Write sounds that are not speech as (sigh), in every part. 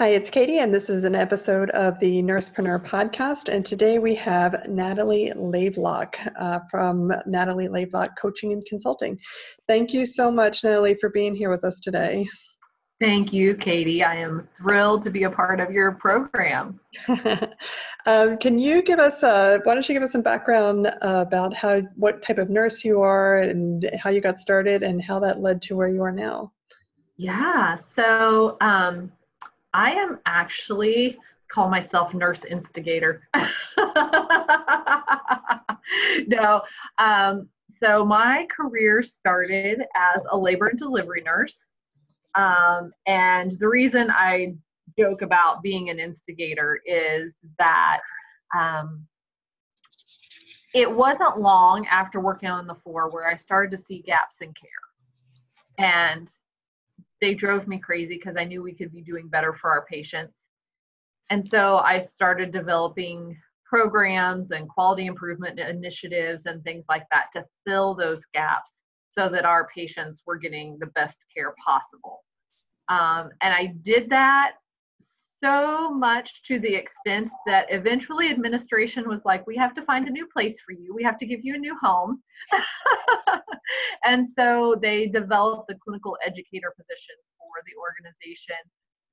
Hi, it's Katie, and this is an episode of the Nursepreneur podcast. And today we have Natalie Lavelock uh, from Natalie Lavelock Coaching and Consulting. Thank you so much, Natalie, for being here with us today. Thank you, Katie. I am thrilled to be a part of your program. (laughs) um, can you give us, a, why don't you give us some background uh, about how, what type of nurse you are and how you got started and how that led to where you are now? Yeah, so um, I am actually call myself nurse instigator. (laughs) no, um, so my career started as a labor and delivery nurse. Um, and the reason I joke about being an instigator is that um, it wasn't long after working on the floor where I started to see gaps in care. And they drove me crazy because I knew we could be doing better for our patients. And so I started developing programs and quality improvement initiatives and things like that to fill those gaps so that our patients were getting the best care possible. Um, and I did that so much to the extent that eventually administration was like, we have to find a new place for you. We have to give you a new home. (laughs) (laughs) and so they developed the clinical educator position for the organization.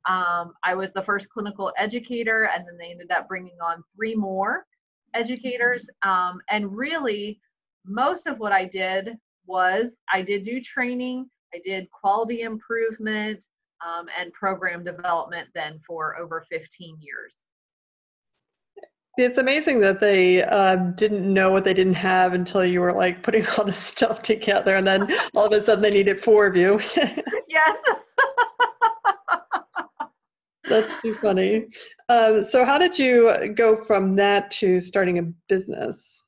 Um, I was the first clinical educator, and then they ended up bringing on three more educators. Um, and really, most of what I did was I did do training, I did quality improvement, um, and program development then for over 15 years. It's amazing that they uh, didn't know what they didn't have until you were like putting (laughs) all this stuff together, and then all of a sudden they needed four of you. (laughs) yes. That's too funny. Um, so, how did you go from that to starting a business?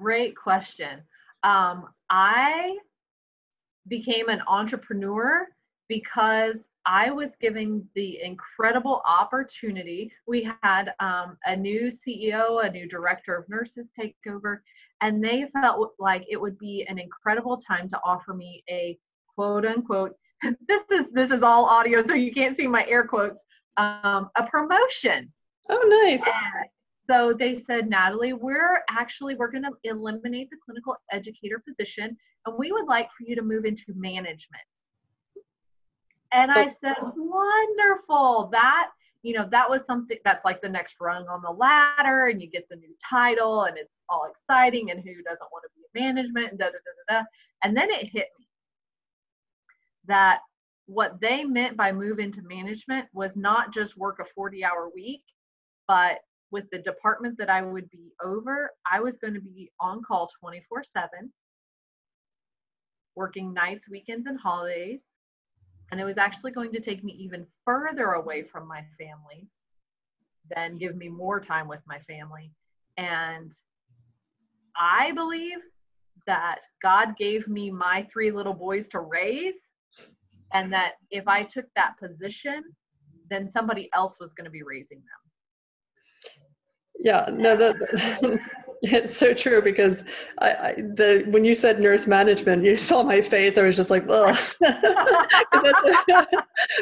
Great question. Um, I became an entrepreneur because I was given the incredible opportunity. We had um, a new CEO, a new director of nurses take over, and they felt like it would be an incredible time to offer me a quote unquote. (laughs) This is this is all audio, so you can't see my air quotes. Um, a promotion. Oh, nice. And so they said, Natalie, we're actually we're going to eliminate the clinical educator position, and we would like for you to move into management. And I said, wonderful. That, you know, that was something that's like the next rung on the ladder, and you get the new title, and it's all exciting, and who doesn't want to be in management, and da da da da da. And then it hit me that what they meant by move into management was not just work a 40 hour week, but with the department that I would be over, I was going to be on call 24 7, working nights, weekends, and holidays and it was actually going to take me even further away from my family than give me more time with my family. And I believe that God gave me my three little boys to raise, and that if I took that position, then somebody else was going to be raising them. Yeah, no, that, (laughs) It's so true because I, I, the when you said nurse management, you saw my face. I was just like, ugh. (laughs) (laughs)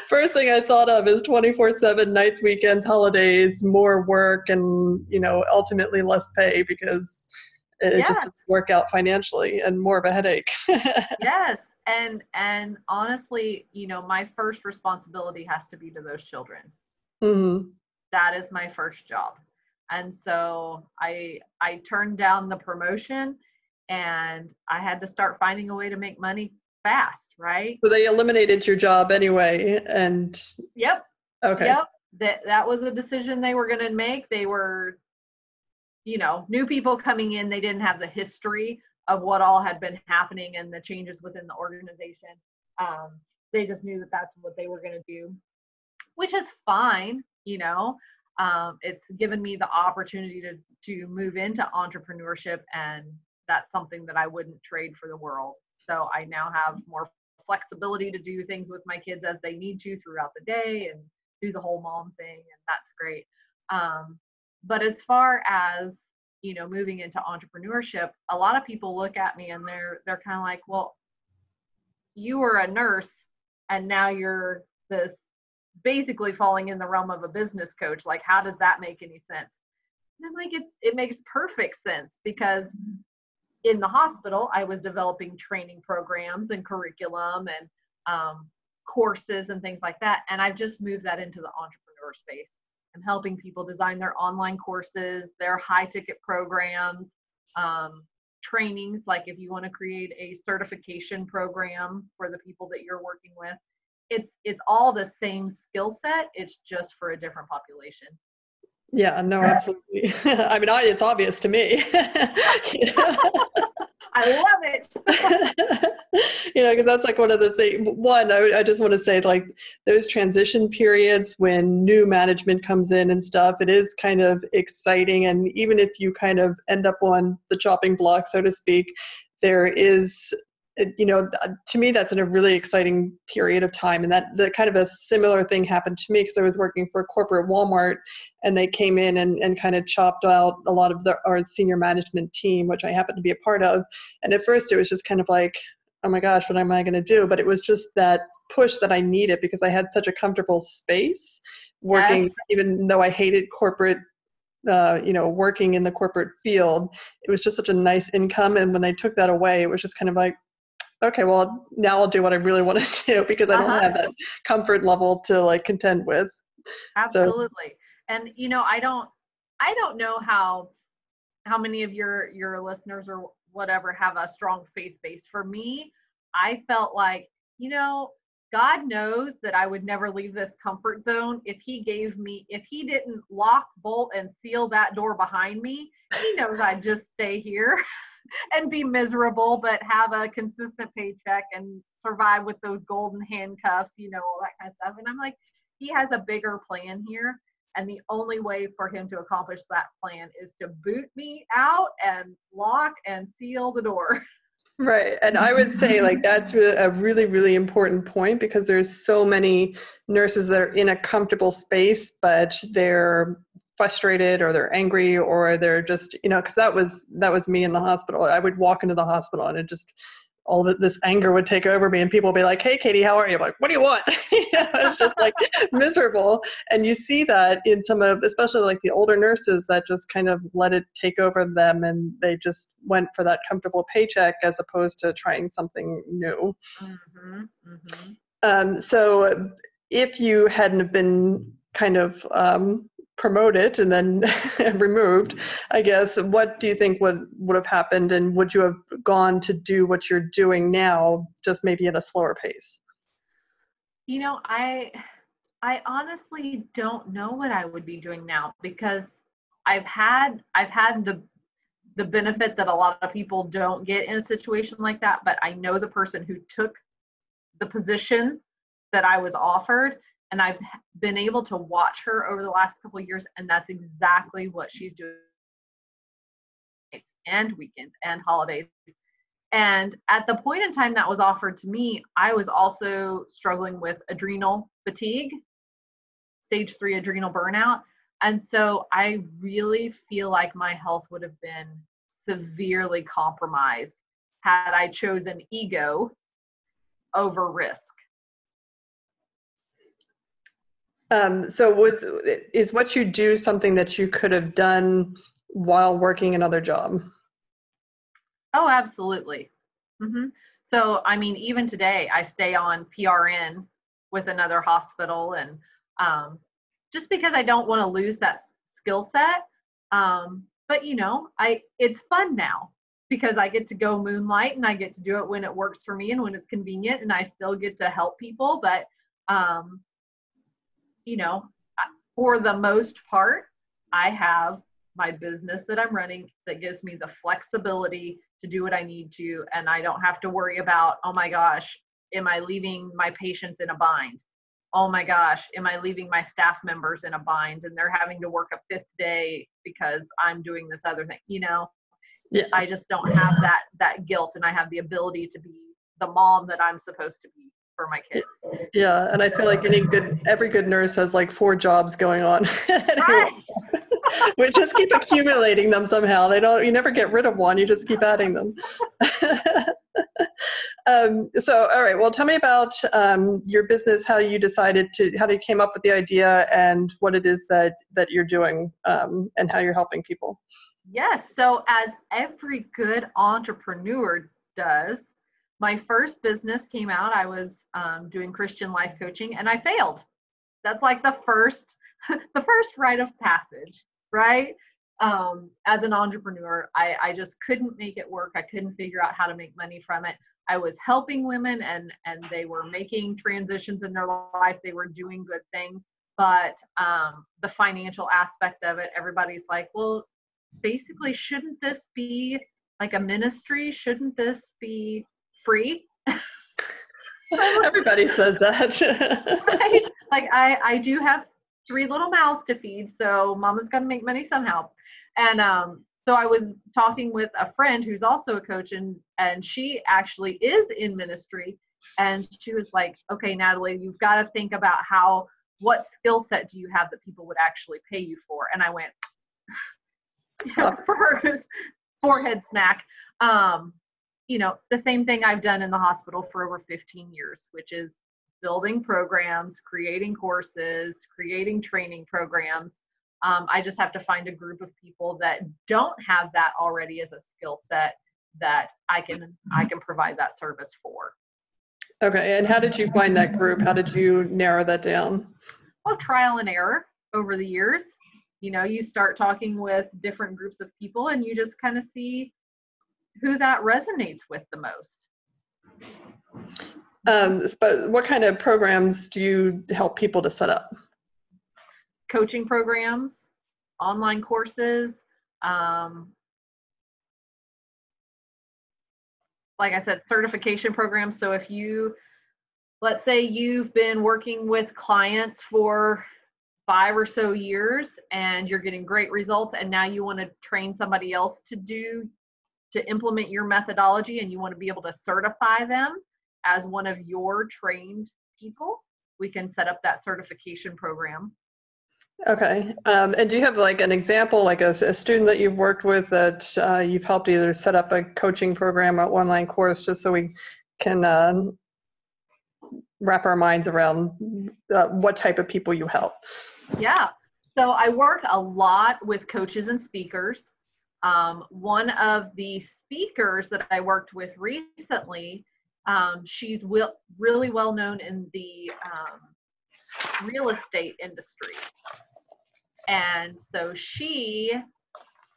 first thing I thought of is 24/7 nights, weekends, holidays, more work, and you know, ultimately less pay because it, yes. just doesn't work out financially and more of a headache. (laughs) yes, and and honestly, you know, my first responsibility has to be to those children. Mm-hmm. That is my first job and so i i turned down the promotion and i had to start finding a way to make money fast right? So they eliminated your job anyway and yep. Okay. Yep. That that was a decision they were going to make. They were you know new people coming in. They didn't have the history of what all had been happening and the changes within the organization. Um, they just knew that that's what they were going to do which is fine you know um, it's given me the opportunity to to move into entrepreneurship and that's something that I wouldn't trade for the world. So I now have more flexibility to do things with my kids as they need to throughout the day and do the whole mom thing, and that's great. Um, but as far as you know, moving into entrepreneurship, a lot of people look at me and they're they're kind of like, well, you were a nurse and now you're this basically falling in the realm of a business coach. Like, how does that make any sense? And I'm like, it's it makes perfect sense because in the hospital, I was developing training programs and curriculum and um, courses and things like that. And I've just moved that into the entrepreneur space. I'm helping people design their online courses, their high ticket programs, um, trainings. Like if you want to create a certification program for the people that you're working with, it's it's all the same skill set. It's just for a different population. Yeah, no, absolutely. (laughs) I mean, I, it's obvious to me. (laughs) I love it. (laughs) you know, because that's like one of the things. One, I, I just want to say, like those transition periods when new management comes in and stuff, it is kind of exciting. And even if you kind of end up on the chopping block, so to speak, there is you know, to me, that's in a really exciting period of time. And that the kind of a similar thing happened to me because I was working for corporate Walmart and they came in and, and kind of chopped out a lot of the, our senior management team, which I happened to be a part of. And at first it was just kind of like, oh my gosh, what am I going to do? But it was just that push that I needed because I had such a comfortable space working, yes. even though I hated corporate uh, you know, working in the corporate field, it was just such a nice income. And when they took that away, it was just kind of like, okay, well, now I'll do what I really want to (laughs) do because I don't uh-huh. have that comfort level to like contend with. Absolutely. So. And you know, I don't I don't know how how many of your your listeners or whatever have a strong faith base. For me, I felt like, you know, God knows that I would never leave this comfort zone if He gave me, if He didn't lock, bolt, and seal that door behind me, He knows I'd just stay here. (laughs) and be miserable, but have a consistent paycheck and survive with those golden handcuffs, you know, all that kind of stuff. And I'm like, he has a bigger plan here. And the only way for him to accomplish that plan is to boot me out and lock and seal the door. (laughs) Right. And I would say (laughs) like that's a really, really important point because there's so many nurses that are in a comfortable space, but they're frustrated or they're angry or they're just you know because that was that was me in the hospital i would walk into the hospital and it just all of this anger would take over me and people would be like hey katie how are you? I'm like what do you want? (laughs) It's just like (laughs) miserable. And you see that in some of especially like the older nurses that just kind of let it take over them and they just went for that comfortable paycheck as opposed to trying something new. Mm-hmm, mm-hmm. Um, so if you hadn't been kind of um, promoted and then (laughs) removed i guess what do you think would would have happened and would you have gone to do what you're doing now just maybe at a slower pace? You know i i honestly don't know what i would be doing now because i've had i've had the the benefit that a lot of people don't get in a situation like that but i know the person who took the position that i was offered and I've been able to watch her over the last couple years, and that's exactly what she's doing and weekends and holidays. And at the point in time that was offered to me, I was also struggling with adrenal fatigue, stage three adrenal burnout. And so I really feel like my health would have been severely compromised had I chosen ego over risk. Um, so was is what you do something that you could have done while working another job? Oh, absolutely. Mm-hmm. So, I mean, even today, I stay on PRN with another hospital, and um, just because I don't want to lose that skill set. Um, but you know, I it's fun now because I get to go moonlight and I get to do it when it works for me and when it's convenient, and I still get to help people. But um, you know, for the most part, I have my business that I'm running that gives me the flexibility to do what I need to. And I don't have to worry about, oh my gosh, am I leaving my patients in a bind? Oh my gosh, am I leaving my staff members in a bind and they're having to work a fifth day because I'm doing this other thing? You know, Yeah. I just don't have that that guilt and I have the ability to be the mom that I'm supposed to be for my kids. Yeah, and I feel like any good every good nurse has like four jobs going on. (laughs) Right. we just keep accumulating them somehow. They don't you never get rid of one, you just keep adding them. (laughs) um, so all right, well tell me about um, your business, how you decided to how you came up with the idea and what it is that that you're doing um, and how you're helping people. Yes, so as every good entrepreneur does, my first business came out. I was um, doing Christian life coaching, and I failed. That's like the first, (laughs) the first rite of passage, right? Um, as an entrepreneur, I, I just couldn't make it work. I couldn't figure out how to make money from it. I was helping women, and and they were making transitions in their life. They were doing good things, but um, the financial aspect of it, everybody's like, well, basically, shouldn't this be like a ministry? Shouldn't this be free. Everybody says that. right? Like I, I do have three little mouths to feed, so mama's got to make money somehow. And um, so I was talking with a friend who's also a coach, and and she actually is in ministry, and she was like, "Okay, Natalie, you've got to think about how what skill set do you have that people would actually pay you for?" And I went, (laughs) (laughs) first forehead smack. Um, you know, the same thing I've done in the hospital for over 15 years, which is building programs, creating courses, creating training programs. Um, I just have to find a group of people that don't have that already as a skill set that I can I can provide that service for. Okay, and how did you find that group? How did you narrow that down? Well, trial and error over the years. You know, you start talking with different groups of people and you just kind of see who that resonates with the most. Um, but what kind of programs do you help people to set up? Coaching programs, online courses. Um, like I said, certification programs. So if you, let's say you've been working with clients for five or so years and you're getting great results and now you want to train somebody else to do to implement your methodology and you want to be able to certify them as one of your trained people, we can set up that certification program. Okay. Um, and do you have like an example, like a, a student that you've worked with that uh, you've helped either set up a coaching program or online course just so we can uh, wrap our minds around uh, what type of people you help? Yeah. So I work a lot with coaches and speakers. Um, one of the speakers that I worked with recently, um, she's will, really well known in the um, real estate industry. And so she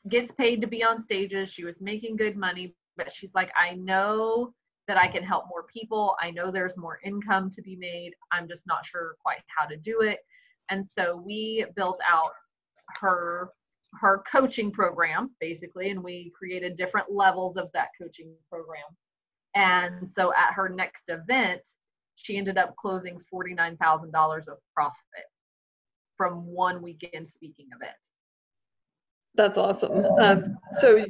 gets paid to be on stages. She was making good money, but she's like, I know that I can help more people. I know there's more income to be made. I'm just not sure quite how to do it. And so we built out her her coaching program basically and we created different levels of that coaching program. And so at her next event she ended up closing $49000 of profit from one weekend speaking event. That's awesome. Um, so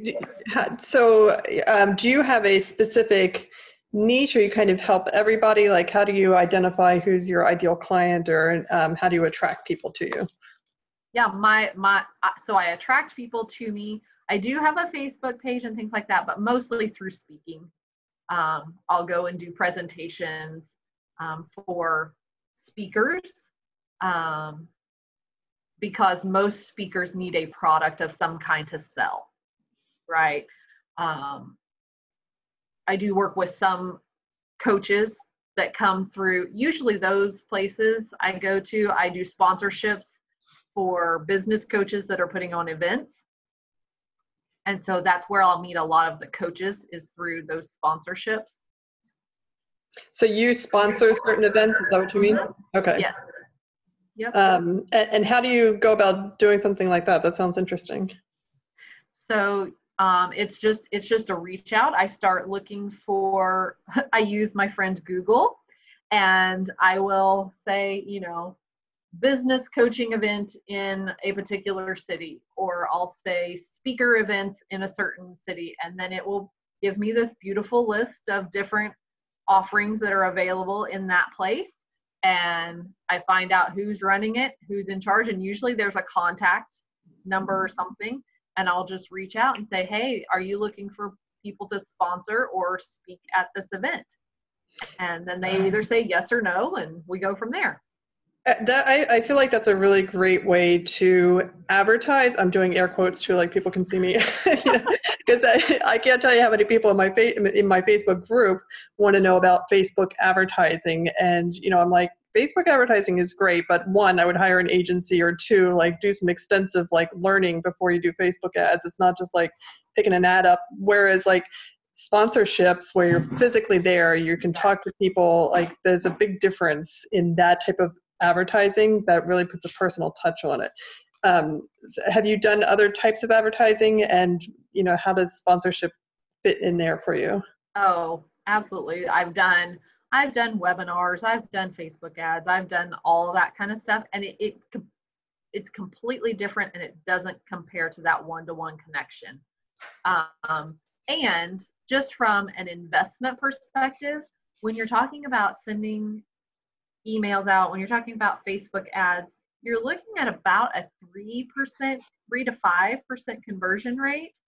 so um, do you have a specific niche or you kind of help everybody? Like how do you identify who's your ideal client or um, how do you attract people to you yeah my my so i attract people to me. I do have a facebook page and things like that but mostly through speaking. Um, i'll go and do presentations um, for speakers um, because most speakers need a product of some kind to sell right? Um, i do work with some coaches that come through. Usually those places i go to i do sponsorships for business coaches that are putting on events. And so that's where I'll meet a lot of the coaches is through those sponsorships. So you sponsor certain events, is that what you mean? Okay. Yes. Yep. Um, and, and how do you go about doing something like that? That sounds interesting. So um, it's just it's just a reach out. I start looking for. (laughs) I use my friend Google, and I will say, you know, business coaching event in a particular city or I'll say speaker events in a certain city, and then it will give me this beautiful list of different offerings that are available in that place. And I find out who's running it, who's in charge, and usually there's a contact number or mm-hmm. something. And I'll just reach out and say, hey, are you looking for people to sponsor or speak at this event? And then they either say yes or no, and we go from there. Uh, that I, I feel like that's a really great way to advertise. I'm doing air quotes too, like people can see me, (laughs) because I, I can't tell you how many people in my fa- in my Facebook group want to know about Facebook advertising, and you know I'm like Facebook advertising is great, but one, I would hire an agency, or two, like do some extensive like learning before you do Facebook ads. It's not just like picking an ad up. Whereas like sponsorships where you're physically there, you can talk to people. Like there's a big difference in that type of advertising that really puts a personal touch on it. Um, have you done other types of advertising, and you know how does sponsorship fit in there for you? Oh, absolutely. I've done I've done webinars, I've done Facebook ads, I've done all that kind of stuff, and it, it it's completely different, and it doesn't compare to that one-to-one connection. Um, and just from an investment perspective, when you're talking about sending emails out, when you're talking about Facebook ads, you're looking at about a 3%, 3 to 5% conversion rate.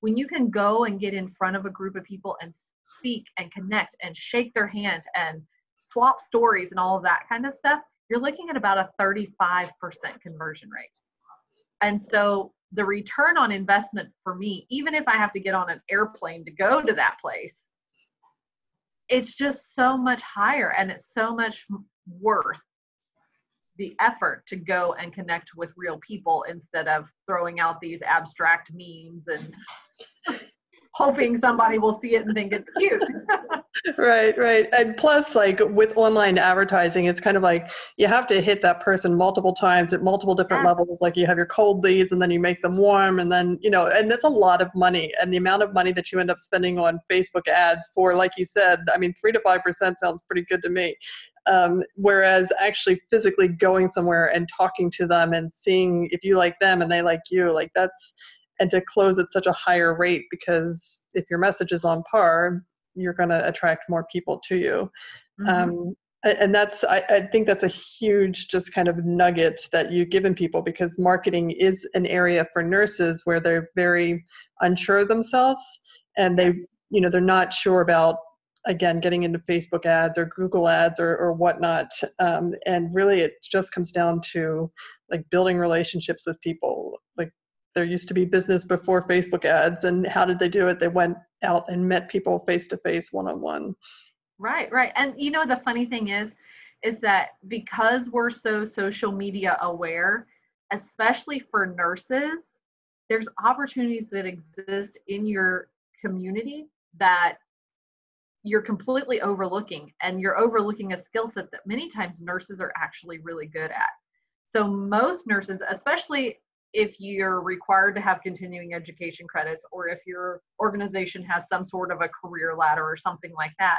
When you can go and get in front of a group of people and speak and connect and shake their hand and swap stories and all of that kind of stuff, you're looking at about a 35% conversion rate. And so the return on investment for me, even if I have to get on an airplane to go to that place, it's just so much higher and it's so much worth the effort to go and connect with real people instead of throwing out these abstract memes and (laughs) hoping somebody will see it and think it's cute. (laughs) right, right. And plus, like with online advertising, it's kind of like you have to hit that person multiple times at multiple different yes. levels. Like you have your cold leads and then you make them warm, and then, you know, and that's a lot of money. And the amount of money that you end up spending on Facebook ads for, like you said, I mean, three to 5% sounds pretty good to me. Um, whereas actually physically going somewhere and talking to them and seeing if you like them and they like you, like that's, and to close at such a higher rate because if your message is on par, you're going to attract more people to you. Mm-hmm. Um, and that's I, I, think that's a huge just kind of nugget that you've given people because marketing is an area for nurses where they're very unsure of themselves and they you know they're not sure about again getting into facebook ads or google ads or, or whatnot um, and really it just comes down to like building relationships with people. Like there used to be business before facebook ads and how did they do it? They went out and met people face to face one on one right right. And you know the funny thing is is that because we're so social media aware especially for nurses there's opportunities that exist in your community that you're completely overlooking and you're overlooking a skill set that many times nurses are actually really good at. So most nurses especially if you're required to have continuing education credits or if your organization has some sort of a career ladder or something like that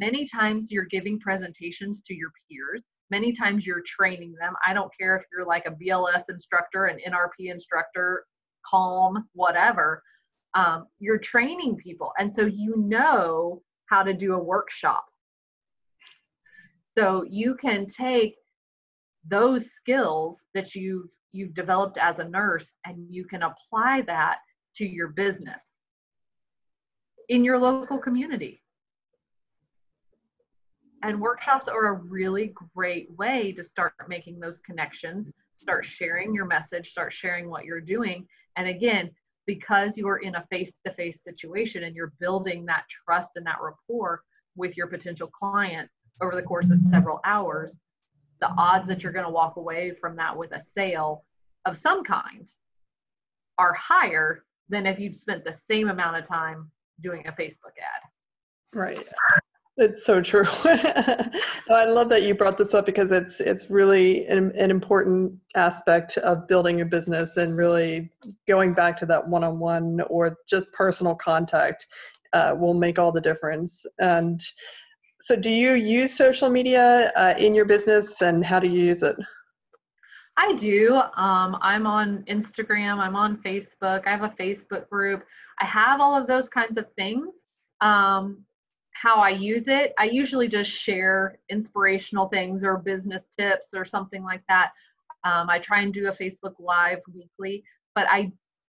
many times you're giving presentations to your peers. Many times you're training them. I don't care if you're like a bls instructor an nrp instructor calm whatever um, you're training people. And so you know how to do a workshop. So you can take those skills that you've you've developed as a nurse and you can apply that to your business in your local community. And workshops are a really great way to start making those connections, start sharing your message, start sharing what you're doing. And again, because you're in a face-to-face situation and you're building that trust and that rapport with your potential client over the course of mm-hmm. several hours the odds that you're going to walk away from that with a sale of some kind are higher than if you'd spent the same amount of time doing a facebook ad. Right it's so true. (laughs) I love that you brought this up because it's it's really an, an, important aspect of building a business and really going back to that one-on-one or just personal contact uh, will make all the difference. And so, do you use social media uh, in your business, and how do you use it? I do. Um, I'm on Instagram. I'm on Facebook. I have a Facebook group. I have all of those kinds of things. Um, how I use it, I usually just share inspirational things or business tips or something like that. Um, I try and do a Facebook Live weekly, but I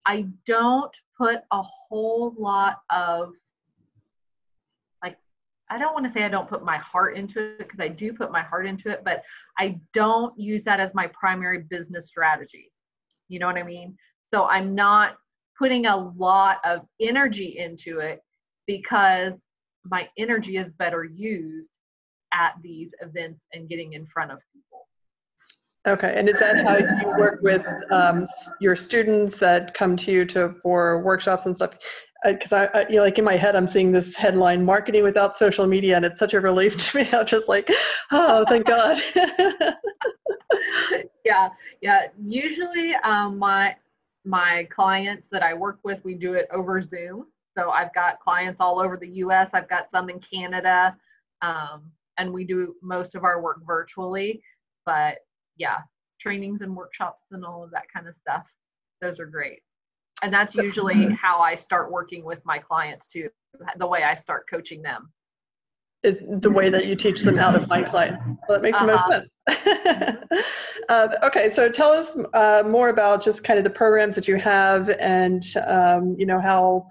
I don't put a whole lot of like I don't want to say I don't put my heart into it because I do put my heart into it, but I don't use that as my primary business strategy. You know what I mean? So I'm not putting a lot of energy into it because my energy is better used at these events and getting in front of people. Okay, and is that how you work with um, your students that come to you to for workshops and stuff? Because I, I you know, like in my head, I'm seeing this headline: "Marketing without social media," and it's such a relief (laughs) to me. I'm just like, oh, thank God. (laughs) (laughs) yeah, yeah. Usually, um, my my clients that I work with, we do it over Zoom. So I've got clients all over the US, I've got some in Canada, um, and we do most of our work virtually. But yeah, trainings and workshops and all of that kind of stuff, those are great. And that's usually (laughs) how I start working with my clients too, the way I start coaching them. Is the way that you teach them how to find clients. Well, that makes the uh-huh. most sense. (laughs) uh, okay, so tell us uh, more about just kind of the programs that you have and, um, you know, how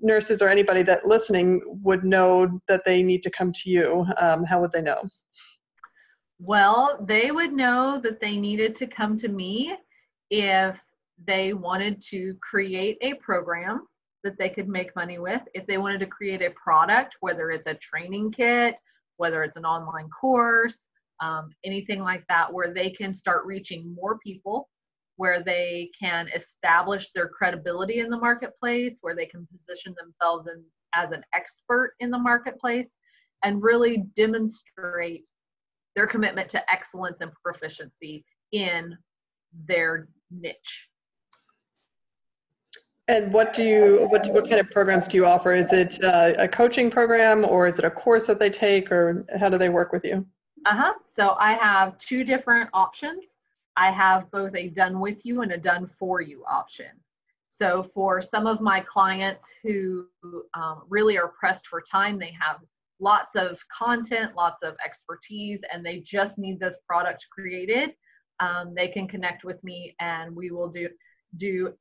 nurses or anybody that listening would know that they need to come to you? Um, how would they know? Well, they would know that they needed to come to me if they wanted to create a program that they could make money with. If they wanted to create a product, whether it's a training kit, whether it's an online course, um, anything like that, where they can start reaching more people where they can establish their credibility in the marketplace, where they can position themselves in, as an expert in the marketplace, and really demonstrate their commitment to excellence and proficiency in their niche. And what do you what what kind of programs do you offer? Is it uh, a coaching program or is it a course that they take or how do they work with you? Uh huh. So I have two different options. I have both a done with you and a done for you option. So for some of my clients who um, really are pressed for time, they have lots of content, lots of expertise, and they just need this product created. Um, they can connect with me and we will do do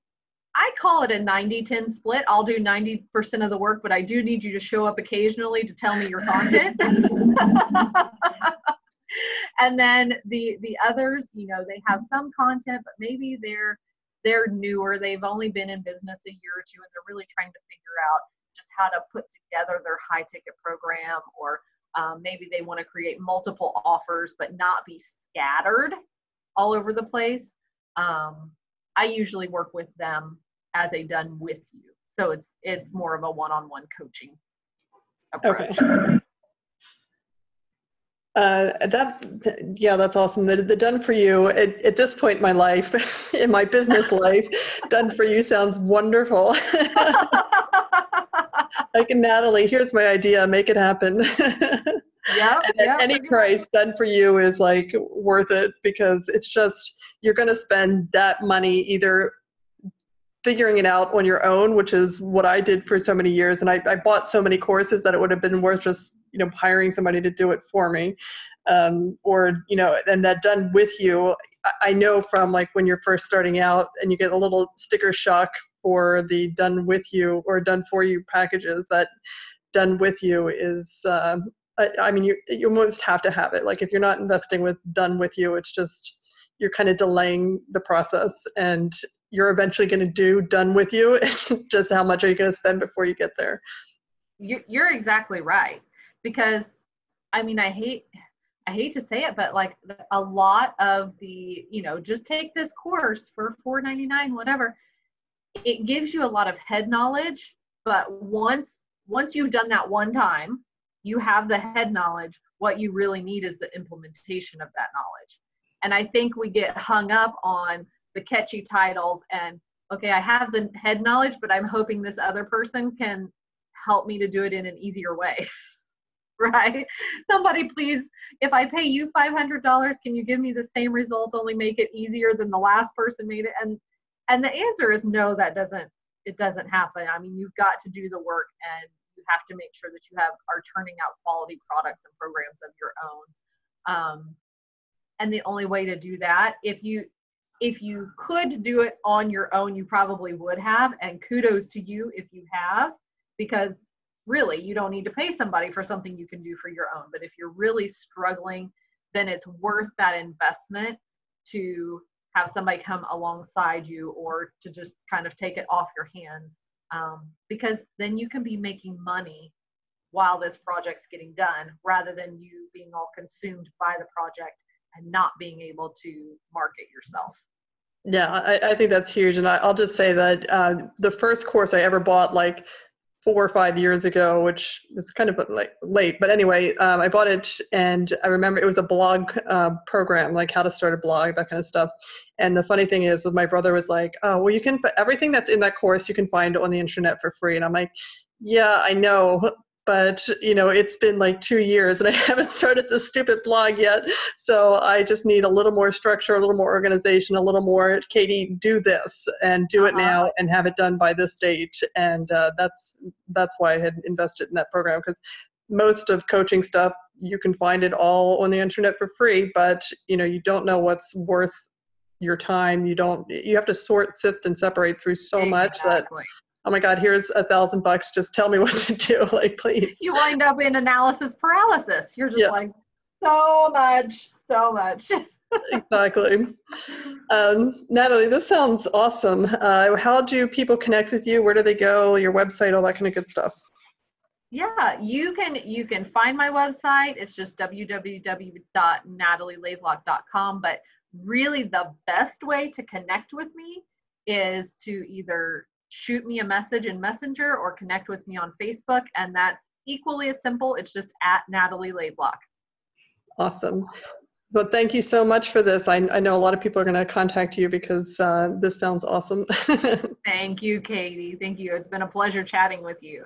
I call it a 90 10 split. I'll do 90% of the work, but I do need you to show up occasionally to tell me your content. (laughs) (laughs) and then the the others you know they have some content but maybe they're they're newer. They've only been in business a year or two and they're really trying to figure out just how to put together their high ticket program or um, maybe they want to create multiple offers but not be scattered all over the place. Um, i usually work with them as a done with you. So it's it's more of a one-on-one coaching approach. Okay. Uh, that yeah, that's awesome. The, the done for you at, at this point in my life, (laughs) in my business (laughs) life, done for you sounds wonderful. (laughs) like Natalie, here's my idea, make it happen. Yeah. at any price, much. done for you is like worth it because it's just you're going to spend that money either figuring it out on your own, which is what I did for so many years. And I, I bought so many courses that it would have been worth just, you know, hiring somebody to do it for me. Um, or, you know, and that done with you. I know from like when you're first starting out and you get a little sticker shock for the done with you or done for you packages that done with you is, uh, I, I mean, you, you almost have to have it. Like if you're not investing with done with you, it's just, you're kind of delaying the process and you're eventually going to do done with you. (laughs) Just how much are you going to spend before you get there? You're exactly right. Because I mean, I hate, I hate to say it, but like a lot of the, you know, just take this course for $4.99, whatever. It gives you a lot of head knowledge, but once once you've done that one time, you have the head knowledge. What you really need is the implementation of that knowledge. And I think we get hung up on the catchy titles and okay i have the head knowledge but i'm hoping this other person can help me to do it in an easier way (laughs) right? Somebody please, if I pay you $500, can you give me the same result, only make it easier than the last person made it? And and the answer is no, that doesn't it doesn't happen. I mean, you've got to do the work and you have to make sure that you have are turning out quality products and programs of your own. Um, and the only way to do that, if you if you could do it on your own, you probably would have. And kudos to you if you have, because really you don't need to pay somebody for something you can do for your own. But if you're really struggling, then it's worth that investment to have somebody come alongside you or to just kind of take it off your hands um, because then you can be making money while this project's getting done rather than you being all consumed by the project and not being able to market yourself. Yeah, I, I think that's huge. And I, will just say that uh, the first course I ever bought, like four or five years ago, which is kind of like late, but anyway, um, I bought it and I remember it was a blog uh, program, like how to start a blog, that kind of stuff. And the funny thing is, my brother was like, "Oh, well, you can everything that's in that course you can find on the internet for free," and I'm like, "Yeah, I know, but you know it's been like two years and i (laughs) haven't started this stupid blog yet so i just need a little more structure a little more organization a little more katie do this and do it uh-huh. now and have it done by this date and uh, that's that's why i had invested in that program because most of coaching stuff you can find it all on the internet for free but you know you don't know what's worth your time you don't you have to sort sift and separate through so exactly. much that oh my god here's a thousand bucks. Just tell me what to do (laughs) like please. You wind up in analysis paralysis. You're just yeah. like so much so much. (laughs) Exactly. Um, natalie this sounds awesome. Uh, how do people connect with you? Where do they go? Your website all that kind of good stuff. Yeah you can you can find my website. It's just www.natalielavelock.com but really the best way to connect with me is to either shoot me a message in Messenger or connect with me on Facebook. And that's equally as simple. It's just at Natalie Lavelock. Awesome. Well, thank you so much for this. I, I know a lot of people are going to contact you because uh, this sounds awesome. (laughs) thank you, Katie. Thank you. It's been a pleasure chatting with you.